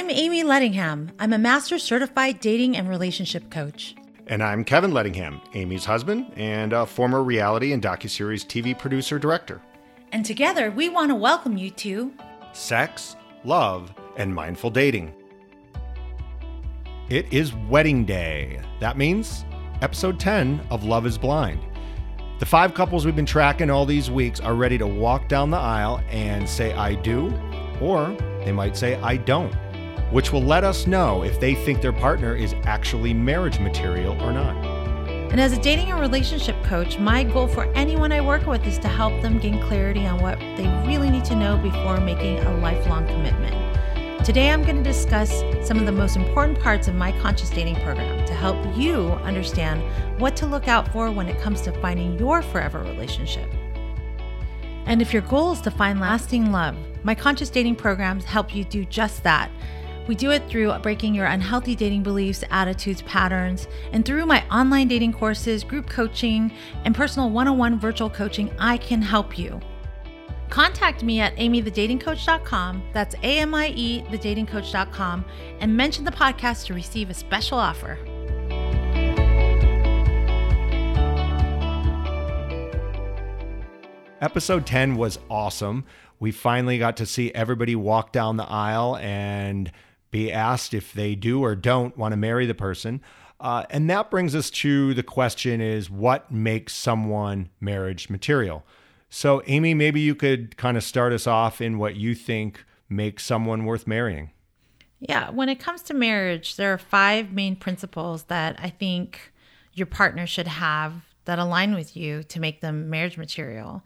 I'm Amie Leadingham. I'm a master certified dating and relationship coach. And I'm Kevin Leadingham, Amie's husband and a former reality and docuseries TV producer director. And together, we want to welcome you to Sex, Love, and Mindful Dating. It is wedding day. That means episode 10 of Love is Blind. The five couples we've been tracking all these weeks are ready to walk down the aisle and say, I do, or they might say, I don't, which will let us know if they think their partner is actually marriage material or not. And as a dating and relationship coach, my goal for anyone I work with is to help them gain clarity on what they really need to know before making a lifelong commitment. Today, I'm going to discuss some of the most important parts of my conscious dating program to help you understand what to look out for when it comes to finding your forever relationship. And if your goal is to find lasting love, my conscious dating programs help you do just that. We do it through breaking your unhealthy dating beliefs, attitudes, patterns, and through my online dating courses, group coaching, and personal one on one virtual coaching, I can help you. Contact me at amiethedatingcoach.com. That's A M I E, thedatingcoach.com, and mention the podcast to receive a special offer. Episode 10 was awesome. We finally got to see everybody walk down the aisle and be asked if they do or don't want to marry the person. Uh, and that brings us to the question is what makes someone marriage material? So, Amie, maybe you could kind of start us off in what you think makes someone worth marrying. Yeah, when it comes to marriage, there are five main principles that I think your partner should have that align with you to make them marriage material.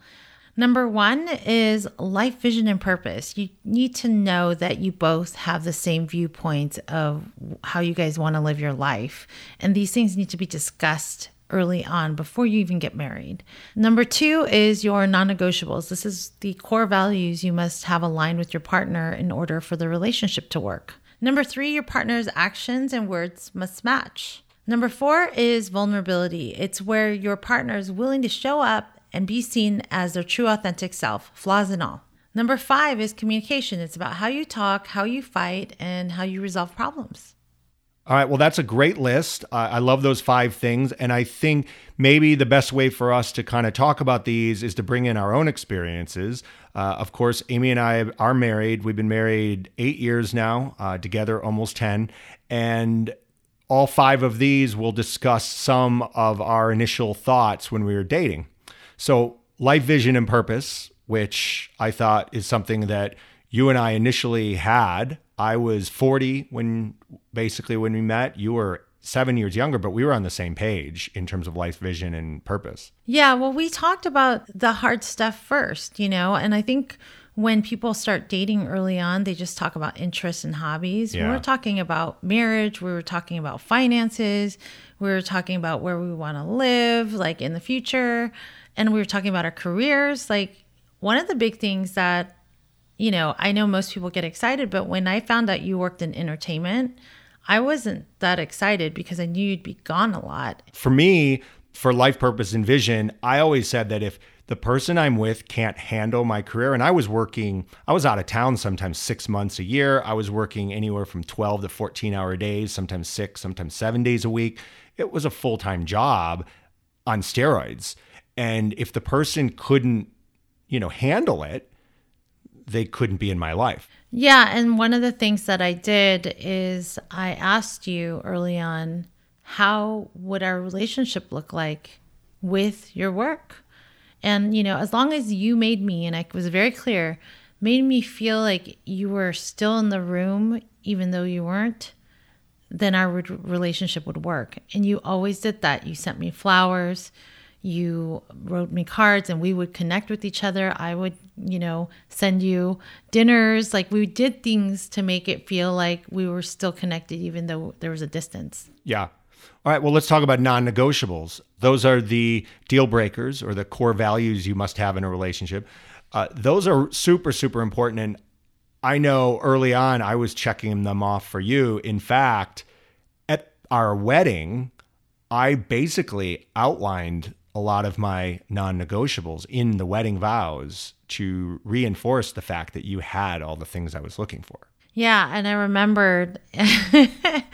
Number one is life vision and purpose. You need to know that you both have the same viewpoint of how you guys want to live your life. And these things need to be discussed early on before you even get married. Number two is your non negotiables. This is the core values you must have aligned with your partner in order for the relationship to work. Number three, your partner's actions and words must match. Number four is vulnerability. It's where your partner is willing to show up and be seen as their true authentic self, flaws and all. Number five is communication. It's about how you talk, how you fight, and how you resolve problems. All right. Well, that's a great list. I love those five things. And I think maybe the best way for us to kind of talk about these is to bring in our own experiences. Uh, of course, Amie and I are married. We've been married eight years now, uh, together almost 10. And all five of these will discuss some of our initial thoughts when we were dating. So, life vision and purpose, which I thought is something that you and I initially had. I was 40 when basically when we met. You were seven years younger, but we were on the same page in terms of life vision and purpose. Yeah, well, we talked about the hard stuff first, you know, and I think when people start dating early on, they just talk about interests and hobbies. Yeah. We were talking about marriage, we were talking about finances, we were talking about where we want to live, like in the future and we were talking about our careers. Like one of the big things that, you know, I know most people get excited, but when I found out you worked in entertainment, I wasn't that excited because I knew you'd be gone a lot. For me, for life purpose and vision, I always said that if the person I'm with can't handle my career, and I was working, I was out of town sometimes six months a year. I was working anywhere from 12 to 14 hour days, sometimes six, sometimes seven days a week. It was a full time job on steroids. And if the person couldn't, you know, handle it, they couldn't be in my life. Yeah. And one of the things that I did is I asked you early on, how would our relationship look like with your work? And, you know, as long as you made me, and I was very clear, made me feel like you were still in the room, even though you weren't, then our relationship would work. And you always did that. You sent me flowers you wrote me cards and we would connect with each other. I would, you know, send you dinners. Like we did things to make it feel like we were still connected, even though there was a distance. Yeah. All right. Well, let's talk about non negotiables. Those are the deal breakers or the core values you must have in a relationship. Uh, those are super, super important. And I know early on I was checking them off for you. In fact, at our wedding, I basically outlined a lot of my non negotiables in the wedding vows to reinforce the fact that you had all the things I was looking for. Yeah, and I remembered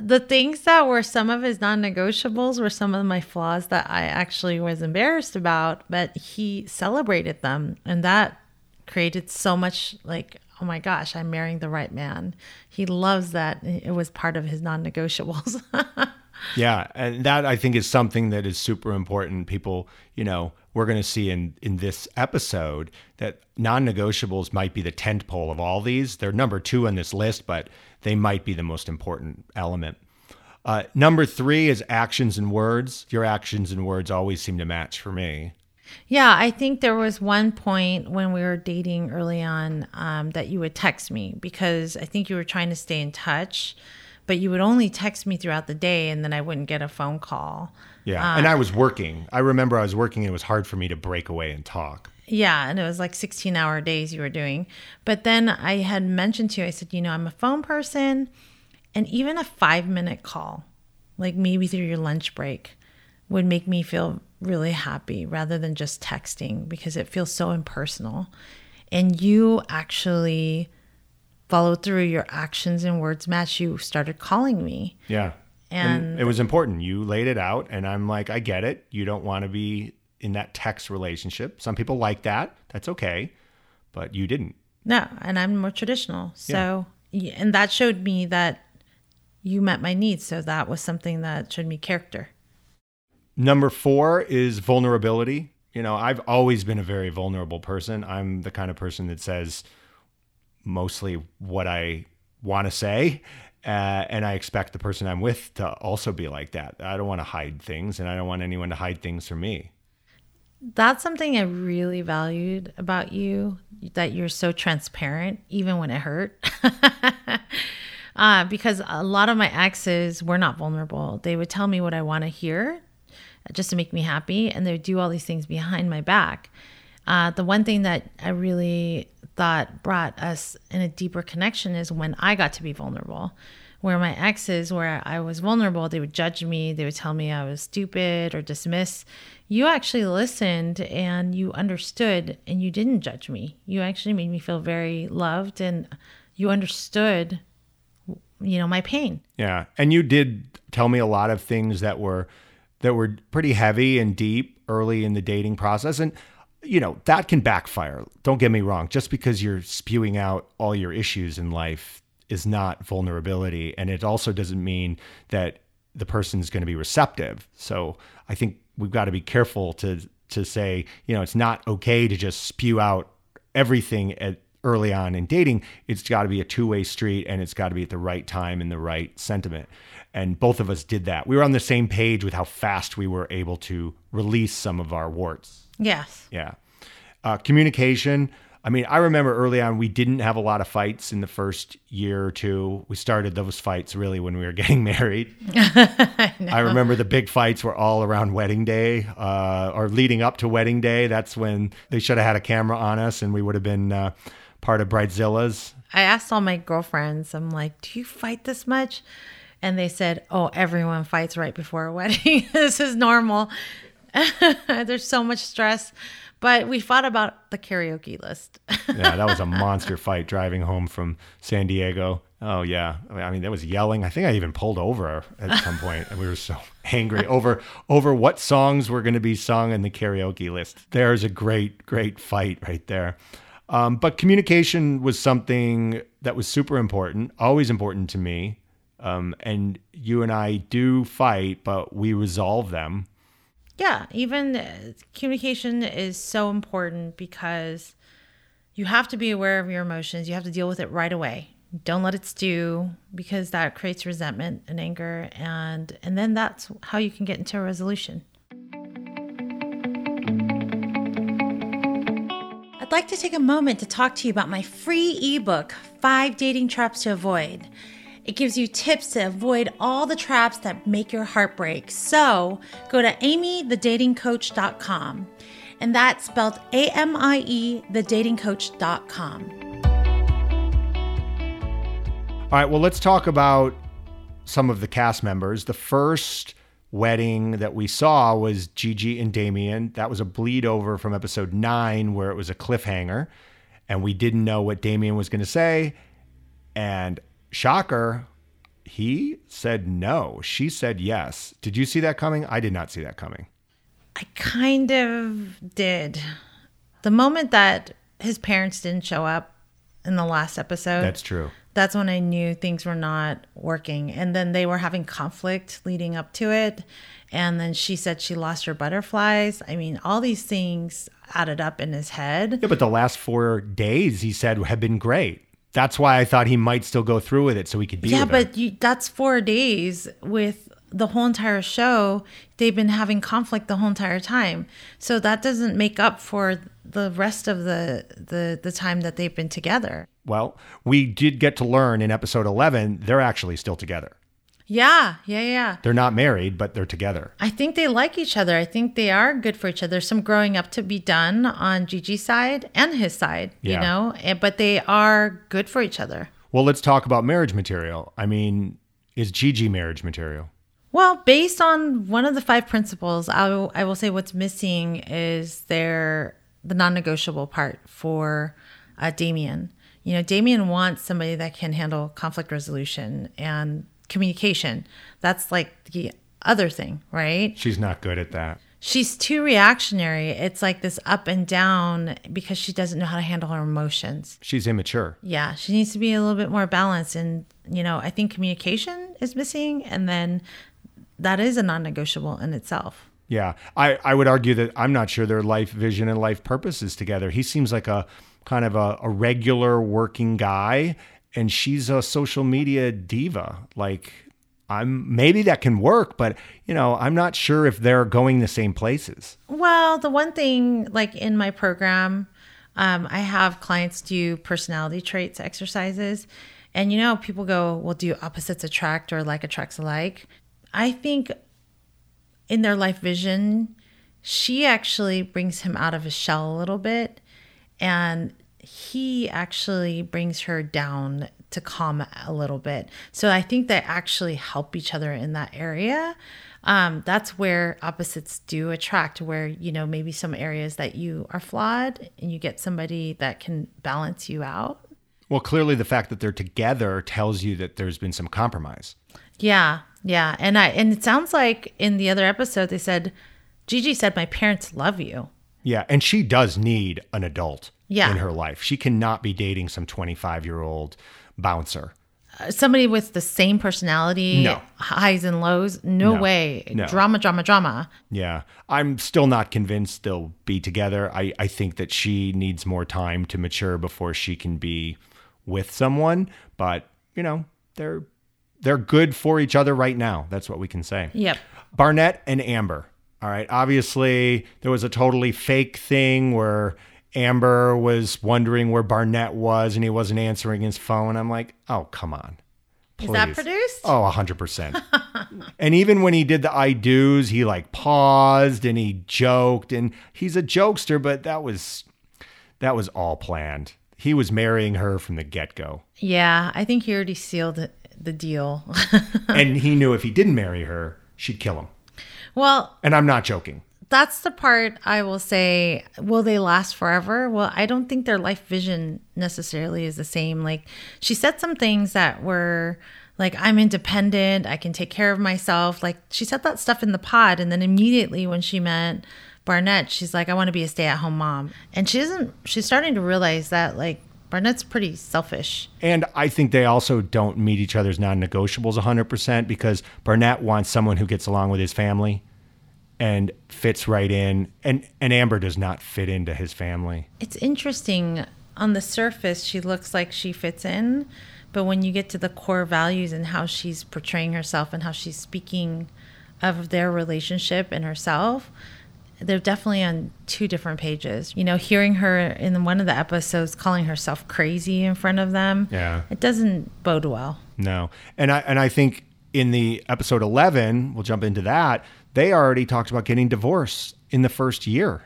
the things that were some of his non-negotiables were some of my flaws that I actually was embarrassed about, but he celebrated them and that created so much like oh my gosh, I'm marrying the right man. He loves that it was part of his non-negotiables. yeah, and that I think is something that is super important. People, you know, we're going to see in in this episode that non-negotiables might be the tent pole of all these. They're number 2 on this list, but they might be the most important element. Uh, number three is actions and words. Your actions and words always seem to match for me. Yeah, I think there was one point when we were dating early on um, that you would text me because I think you were trying to stay in touch, but you would only text me throughout the day and then I wouldn't get a phone call. Yeah, uh, and I was working. I remember I was working. And it was hard for me to break away and talk. Yeah, and it was like 16 hour days you were doing. But then I had mentioned to you, I said, you know, I'm a phone person, and even a five minute call, like maybe through your lunch break, would make me feel really happy rather than just texting because it feels so impersonal. And you actually followed through your actions and words match. You started calling me. Yeah. And, and, it was important. You laid it out, and I'm like, I get it. You don't want to be in that text relationship. Some people like that. That's okay. But you didn't. No. And I'm more traditional. So, yeah. and that showed me that you met my needs. So that was something that showed me character. Number four is vulnerability. You know, I've always been a very vulnerable person. I'm the kind of person that says mostly what I want to say. Uh, and I expect the person I'm with to also be like that. I don't want to hide things, and I don't want anyone to hide things from me. That's something I really valued about you that you're so transparent, even when it hurt. uh, because a lot of my exes were not vulnerable. They would tell me what I want to hear, just to make me happy. And they would do all these things behind my back. Uh, the one thing that I really thought brought us in a deeper connection is when I got to be vulnerable. Where my exes, where I was vulnerable, they would judge me, they would tell me I was stupid or dismiss. You actually listened and you understood and you didn't judge me. You actually made me feel very loved and you understood, you know, my pain. Yeah. And you did tell me a lot of things that were that were pretty heavy and deep early in the dating process. And, you know, that can backfire. Don't get me wrong. Just because you're spewing out all your issues in life is not vulnerability. And it also doesn't mean that the person's going to be receptive. So I think we've got to be careful to to say, you know, it's not okay to just spew out everything at early on in dating. It's got to be a two-way street and it's got to be at the right time and the right sentiment and both of us did that. We were on the same page with how fast we were able to release some of our warts. Yes. Yeah. Uh, communication. I mean, I remember early on we didn't have a lot of fights in the first year or two. We started those fights really when we were getting married. I, I, remember the big fights were all around wedding day uh, or leading up to wedding day. That's when they should have had a camera on us and we would have been uh, part of Bridezilla's. I asked all my girlfriends, I'm like, do you fight this much? and they said, "Oh, everyone fights right before a wedding. this is normal. There's so much stress." But we fought about the karaoke list. yeah, that was a monster fight driving home from San Diego. Oh yeah, I mean that was yelling. I think I even pulled over at some point, and we were so angry over over what songs were going to be sung in the karaoke list. There's a great great fight right there. Um, but communication was something that was super important, always important to me. Um, and you and I do fight, but we resolve them. Yeah, even uh, communication is so important because you have to be aware of your emotions. You have to deal with it right away. Don't let it stew because that creates resentment and anger and and then that's how you can get into a resolution. I'd like to take a moment to talk to you about my free ebook, 5 Dating Traps to Avoid. It gives you tips to avoid all the traps that make your heart break. So go to amiethedatingcoach.com. And that's spelled A M I E, thedatingcoach.com. All right, well, let's talk about some of the cast members. The first wedding that we saw was Gigi and Damian. That was a bleed over from episode nine, where it was a cliffhanger, and we didn't know what Damian was going to say And shocker, he said no. She said yes. Did you see that coming? I did not see that coming. I kind of did. The moment that his parents didn't show up in the last episode, That's true. that's when I knew things were not working. And then they were having conflict leading up to it. And then she said she lost her butterflies. I mean, all these things added up in his head. Yeah, but the last four days he said have been great. That's why I thought he might still go through with it so he could be Yeah, but you, that's four days with the whole entire show. They've been having conflict the whole entire time, so that doesn't make up for the rest of the the the time that they've been together. Well, we did get to learn in episode 11 they're actually still together. Yeah, yeah, yeah. They're not married, but they're together. I think they like each other. I think they are good for each other. There's some growing up to be done on Gigi's side and his side, Yeah. you know, and- but they are good for each other. Well, let's talk about marriage material. I mean, is Gigi marriage material? Well, based on one of the five principles, I will, I will say what's missing is their the non-negotiable part for uh, Damian. You know, Damian wants somebody that can handle conflict resolution and communication. That's like the other thing, right? She's not good at that. She's too reactionary. It's like this up and down because she doesn't know how to handle her emotions. She's immature. Yeah, she needs to be a little bit more balanced. And, you know, I think communication is missing. And then that is a non negotiable in itself. Yeah. I, I would argue that I'm not sure their life vision and life purpose is together. He seems like a kind of a, a regular working guy, and she's a social media diva. Like, I'm maybe that can work, but you know, I'm not sure if they're going the same places. Well, the one thing, like in my program, um, I have clients do personality traits exercises. And, you know, people go, well, do opposites attract or like attracts alike? I think in their life vision, she actually brings him out of his shell a little bit. And he actually brings her down to calm a little bit. So I think they actually help each other in that area. Um, that's where opposites do attract, where, you know, maybe some areas that you are flawed and you get somebody that can balance you out. Well, clearly the fact that they're together tells you that there's been some compromise. Yeah, yeah. And I and it sounds like in the other episode they said Gigi said my parents love you. Yeah, and she does need an adult Yeah. in her life. She cannot be dating some 25-year-old bouncer. Uh, Somebody with the same personality, No. highs and lows, no, No. way. No. Drama, drama, drama. Yeah. I'm still not convinced they'll be together. I, I think that she needs more time to mature before she can be with someone. But, you know, they're they're good for each other right now. That's what we can say. Yep. Barnett and Amber. All right. Obviously, there was a totally fake thing where Amber was wondering where Barnett was and he wasn't answering his phone. I'm like, oh, come on. Is that produced? Oh, 100%. and even when he did the I do's, he like paused and he joked and he's a jokester, but that was that was all planned. He was marrying her from the get-go. Yeah, I think he already sealed the deal. and he knew if he didn't marry her, she'd kill him. well, And I'm not joking. That's the part I will say. Will they last forever? Well, I don't think their life vision necessarily is the same. Like, she said some things that were like, I'm independent, I can take care of myself. Like, she said that stuff in the pod. And then immediately when she met Barnett, she's like, I want to be a stay at home mom. And she doesn't, she's starting to realize that, like, Barnett's pretty selfish. And I think they also don't meet each other's non-negotiables 100% because Barnett wants someone who gets along with his family and fits right in and and Amber does not fit into his family. It's interesting. On the surface, she looks like she fits in, but when you get to the core values and how she's portraying herself and how she's speaking of their relationship and herself, they're definitely on two different pages. You know, hearing her in one of the episodes calling herself crazy in front of them, Yeah. it doesn't bode well. No. And I and I think in the episode 11, we'll jump into that, they already talked about getting divorced in the first year.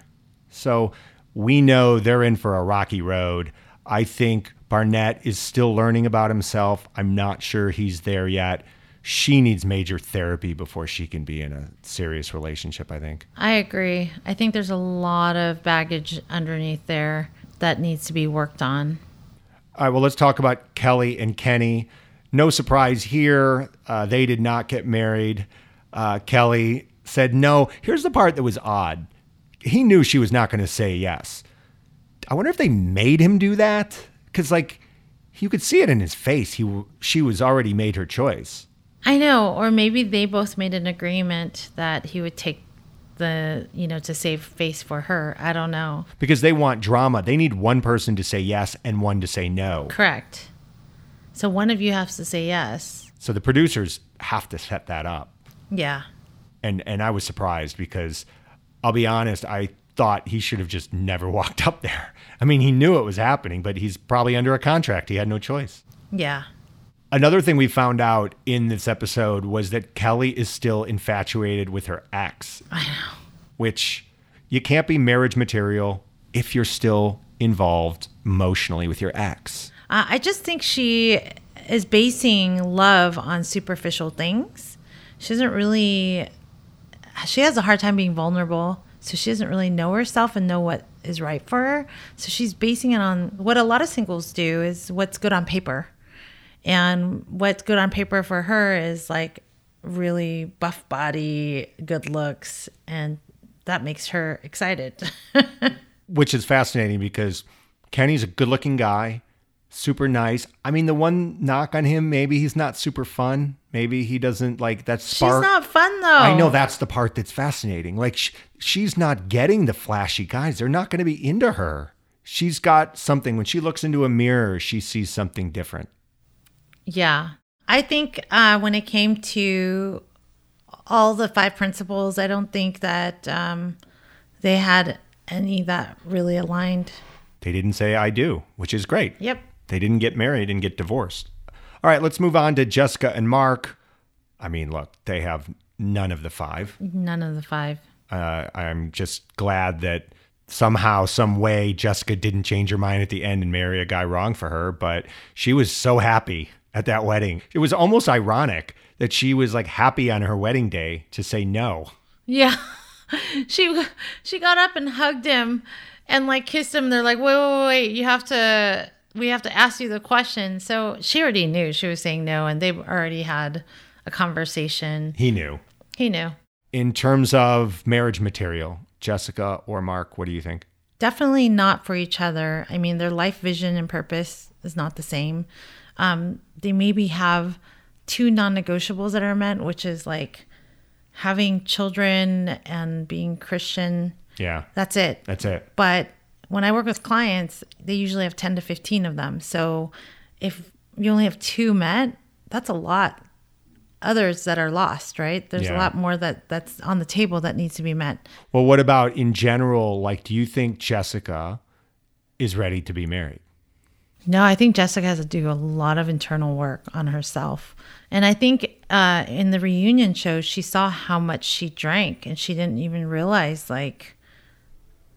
So we know they're in for a rocky road. I think Barnett is still learning about himself. I'm not sure he's there yet. She needs major therapy before she can be in a serious relationship, I think. I agree. I think there's a lot of baggage underneath there that needs to be worked on. All right, well, let's talk about Kelly and Kenny. No surprise here. Uh, they did not get married. Uh, Kelly said no. Here's the part that was odd. He knew she was not going to say yes. I wonder if they made him do that because, like, you could see it in his face. He she was already made her choice. I know, or maybe they both made an agreement that he would take the, you know, to save face for her. I don't know. Because they want drama. They need one person to say yes and one to say no. Correct. So one of you has to say yes. So the producers have to set that up. Yeah. And and I was surprised because I'll be honest, I thought he should have just never walked up there. I mean, he knew it was happening, but he's probably under a contract. He had no choice. Yeah. Another thing we found out in this episode was that Kelly is still infatuated with her ex. I know. Which you can't be marriage material if you're still involved emotionally with your ex. Uh, I just think she is basing love on superficial things. She doesn't really, she has a hard time being vulnerable. So she doesn't really know herself and know what is right for her. So she's basing it on what a lot of singles do is what's good on paper. And what's good on paper for her is like really buff body, good looks, and that makes her excited. Which is fascinating because Kenny's a good looking guy, super nice. I mean, the one knock on him, maybe he's not super fun. Maybe he doesn't like that spark. She's not fun though. I know that's the part that's fascinating. Like sh- she's not getting the flashy guys. They're not going to be into her. She's got something. When she looks into a mirror, she sees something different. Yeah. I think uh, when it came to all the five principles, I don't think that um, they had any that really aligned. They didn't say I do, which is great. Yep. They didn't get married and get divorced. All right, let's move on to Jessica and Mark. I mean, look, they have none of the five. None of the five. Uh, I'm just glad that somehow, some way, Jessica didn't change her mind at the end and marry a guy wrong for her. But she was so happy at that wedding. It was almost ironic that she was like happy on her wedding day to say no. Yeah. she she got up and hugged him and like kissed him. They're like, wait, wait, wait, you have to we have to ask you the question. So she already knew she was saying no, and they already had a conversation. He knew. He knew. In terms of marriage material, Jessica or Mark, what do you think? Definitely not for each other. I mean, their life vision and purpose is not the same. Um, they maybe have two non negotiables that are met, which is like having children and being Christian. Yeah. That's it. That's it. But when I work with clients, they usually have 10 to 15 of them. So if you only have two met, that's a lot. Others that are lost, right? There's Yeah. a lot more that that's on the table that needs to be met. Well, what about in general? Like, do you think Jessica is ready to be married? No, I think Jessica has to do a lot of internal work on herself. And I think uh, in the reunion show, she saw how much she drank and she didn't even realize like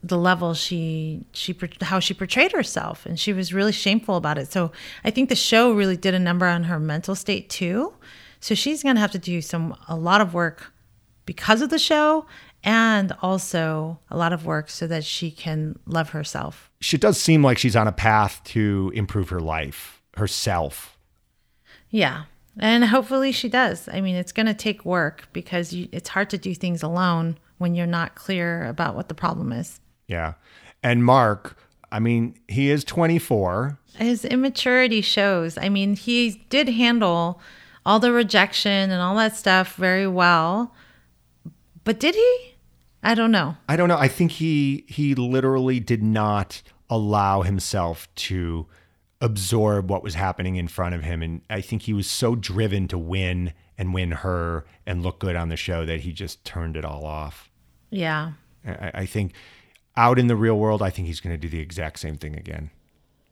the level she she how she portrayed herself and she was really shameful about it. So I think the show really did a number on her mental state too. So she's going to have to do some a lot of work because of the show and also a lot of work so that she can love herself. She does seem like she's on a path to improve her life, herself. Yeah. And hopefully she does. I mean, it's going to take work because you, it's hard to do things alone when you're not clear about what the problem is. Yeah. And Mark, I mean, he is 24. His immaturity shows. I mean, he did handle all the rejection and all that stuff very well. But did he? I don't know. I don't know. I think he he literally did not allow himself to absorb what was happening in front of him and I think he was so driven to win and win her and look good on the show that he just turned it all off. Yeah. I, I think out in the real world, I think he's going to do the exact same thing again.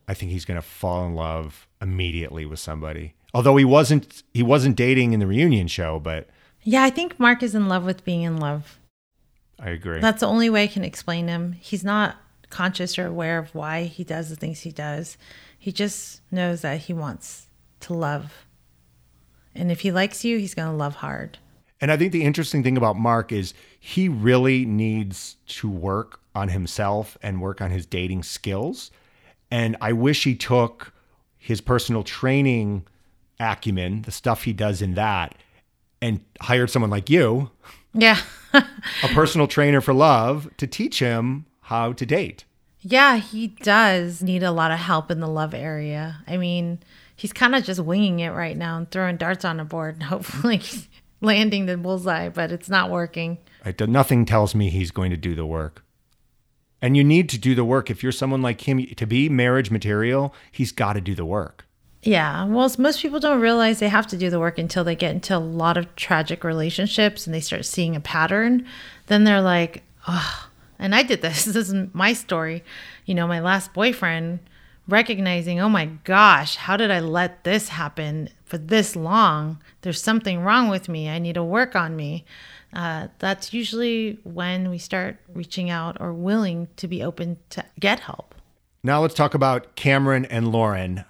I think he's going to fall in love immediately with somebody. Although he wasn't he wasn't dating in the reunion show, but Yeah, I think Mark is in love with being in love. I agree. That's the only way I can explain him. He's not conscious or aware of why he does the things he does. He just knows that he wants to love. And if he likes you, he's going to love hard. And I think the interesting thing about Mark is he really needs to work on himself and work on his dating skills. And I wish he took his personal training acumen, the stuff he does in that, and hired someone like you, Yeah. a personal trainer for love, to teach him how to date. yeah, he does need a lot of help in the love area. I mean, he's kind of just winging it right now and throwing darts on a board and hopefully landing the bullseye, but it's not working. Right? Nothing tells me he's going to do the work. And you need to do the work. If you're someone like him, to be marriage material, he's got to do the work. Yeah, well, most people don't realize they have to do the work until they get into a lot of tragic relationships and they start seeing a pattern. Then they're like, oh, and I did this. This is my story. You know, my last boyfriend recognizing, oh my gosh, how did I let this happen for this long? There's something wrong with me. I need to work on me. Uh, that's usually when we start reaching out or willing to be open to get help. Now let's talk about Cameron and Lauren,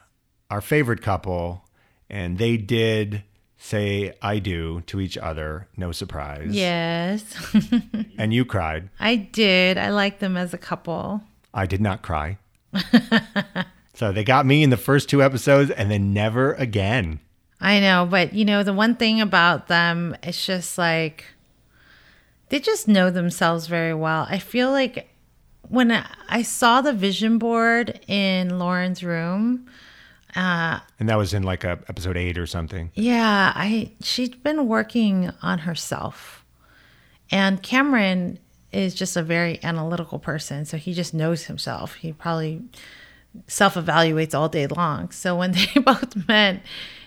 our favorite couple. And they did say I do to each other. No surprise. Yes, And you cried. I did. I like them as a couple. I did not cry. so they got me in the first two episodes and then never again. I know, but you know, the one thing about them, it's just like they just know themselves very well. I feel like when I- saw the vision board in Lauren's room, uh, And that was in like a episode eight or something. yeah, I she'd been working on herself. And Cameron is just a very analytical person, so he just knows himself. He probably self-evaluates all day long. So when they both met,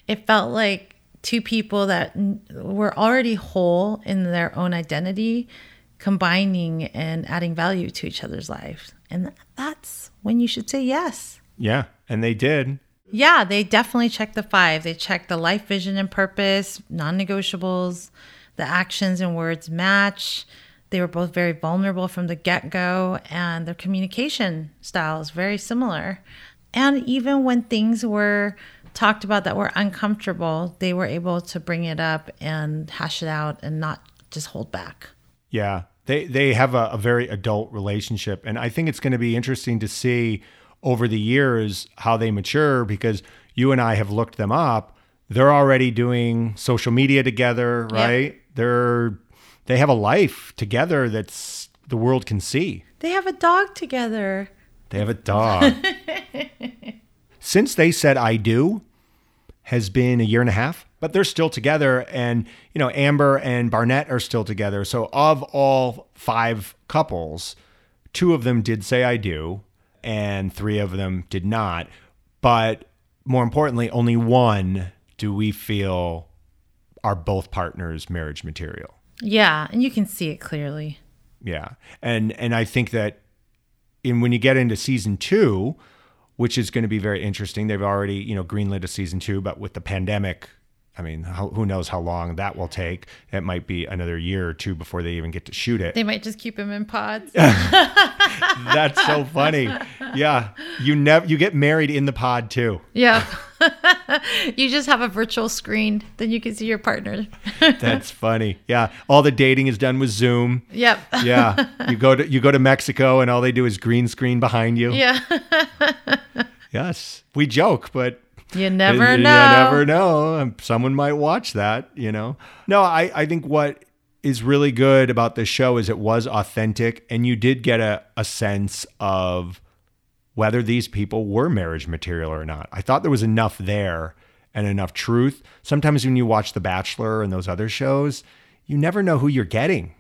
it felt like two people that were already whole in their own identity combining and adding value to each other's lives. And that's when you should say yes. Yeah. And they did. Yeah, they definitely checked the five. They checked the life vision and purpose, non negotiables, the actions and words match. They were both very vulnerable from the get go, and their communication style is very similar. And even when things were talked about that were uncomfortable, they were able to bring it up and hash it out and not just hold back. Yeah. They they have a, a very adult relationship. And I think it's going to be interesting to see over the years how they mature because you and I have looked them up. They're already doing social media together, right? They're they have a life together that's the world can see. They have a dog together. They have a dog. Since they said I do has been a year and a half, but they're still together and you know Amber and Barnett are still together. So of all 5 couples, two of them did say I do and 3 of them did not. But more importantly, only one do we feel are both partners marriage material. Yeah, and you can see it clearly. Yeah. And and I think that in when you get into season 2, which is going to be very interesting, they've already, you know, greenlit a season 2, but with the pandemic, I mean, how, who knows how long that will take? It might be another year or two before they even get to shoot it. They might just keep him in pods. That's so funny. Yeah, you never you get married in the pod too. Yeah. you just have a virtual screen, then you can see your partner. That's funny. Yeah, all the dating is done with Zoom. yep. Yeah, you go to you go to Mexico and all they do is green screen behind you. Yeah. Yes, we joke, but You never know. You never know. Someone might watch that, you know. No, I, I think what is really good about this show is it was authentic and you did get a, a sense of whether these people were marriage material or not. I thought there was enough there and enough truth. Sometimes when you watch The Bachelor and those other shows, you never know who you're getting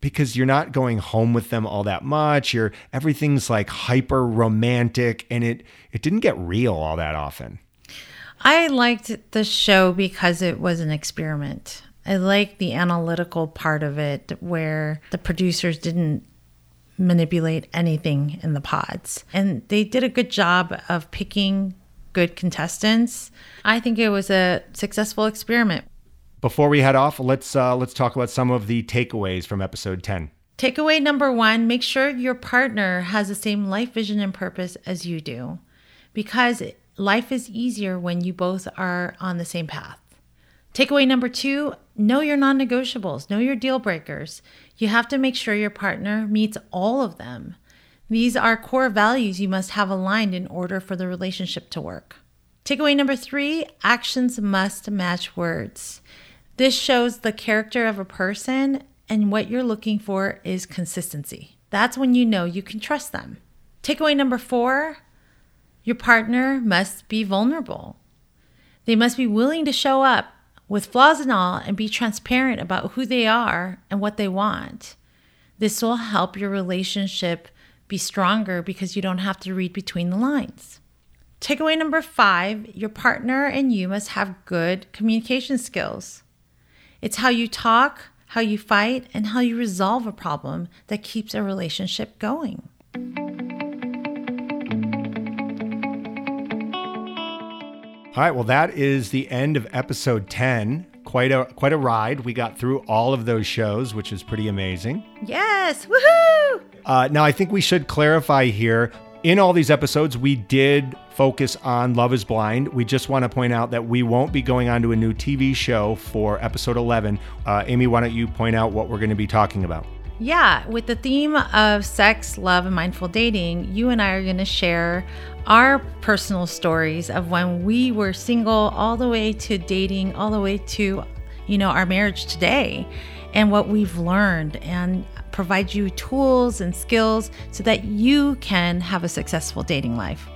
because you're not going home with them all that much. You're everything's like hyper romantic and it it didn't get real all that often. I liked the show because it was an experiment. I like the analytical part of it where the producers didn't manipulate anything in the pods. And they did a good job of picking good contestants. I think it was a successful experiment. Before we head off, let's uh, let's talk about some of the takeaways from episode 10. Takeaway number one make sure your partner has the same life vision and purpose as you do because life is easier when you both are on the same path. Takeaway number two know your non negotiables, know your deal breakers. You have to make sure your partner meets all of them. These are core values you must have aligned in order for the relationship to work. Takeaway number three actions must match words. This shows the character of a person, and what you're looking for is consistency. That's when you know you can trust them. Takeaway number four your partner must be vulnerable. They must be willing to show up with flaws and all and be transparent about who they are and what they want. This will help your relationship be stronger because you don't have to read between the lines. Takeaway number five your partner and you must have good communication skills. It's how you talk, how you fight, and how you resolve a problem that keeps a relationship going. All right, well, that is the end of episode 10. Quite a quite a ride. We got through all of those shows, which is pretty amazing. Yes, woohoo! Uh, now, I think we should clarify here. In all these episodes, we did focus on Love is Blind. We just want to point out that we won't be going on to a new TV show for episode 11. Uh, Amie, why don't you point out what we're going to be talking about? Yeah, with the theme of sex, love, and mindful dating, you and I are going to share our personal stories of when we were single all the way to dating, all the way to, you know, our marriage today and what we've learned and provide you tools and skills so that you can have a successful dating life.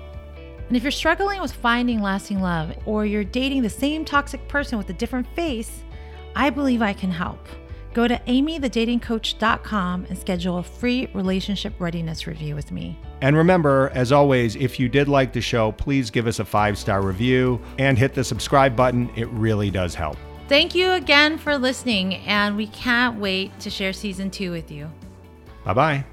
And if you're struggling with finding lasting love or you're dating the same toxic person with a different face, I believe I can help. Go to amiethedatingcoach.com and schedule a free relationship readiness review with me. And remember, as always, if you did like the show, please give us a five star review and hit the subscribe button. It really does help. Thank you again for listening, and we can't wait to share season two with you. Bye bye.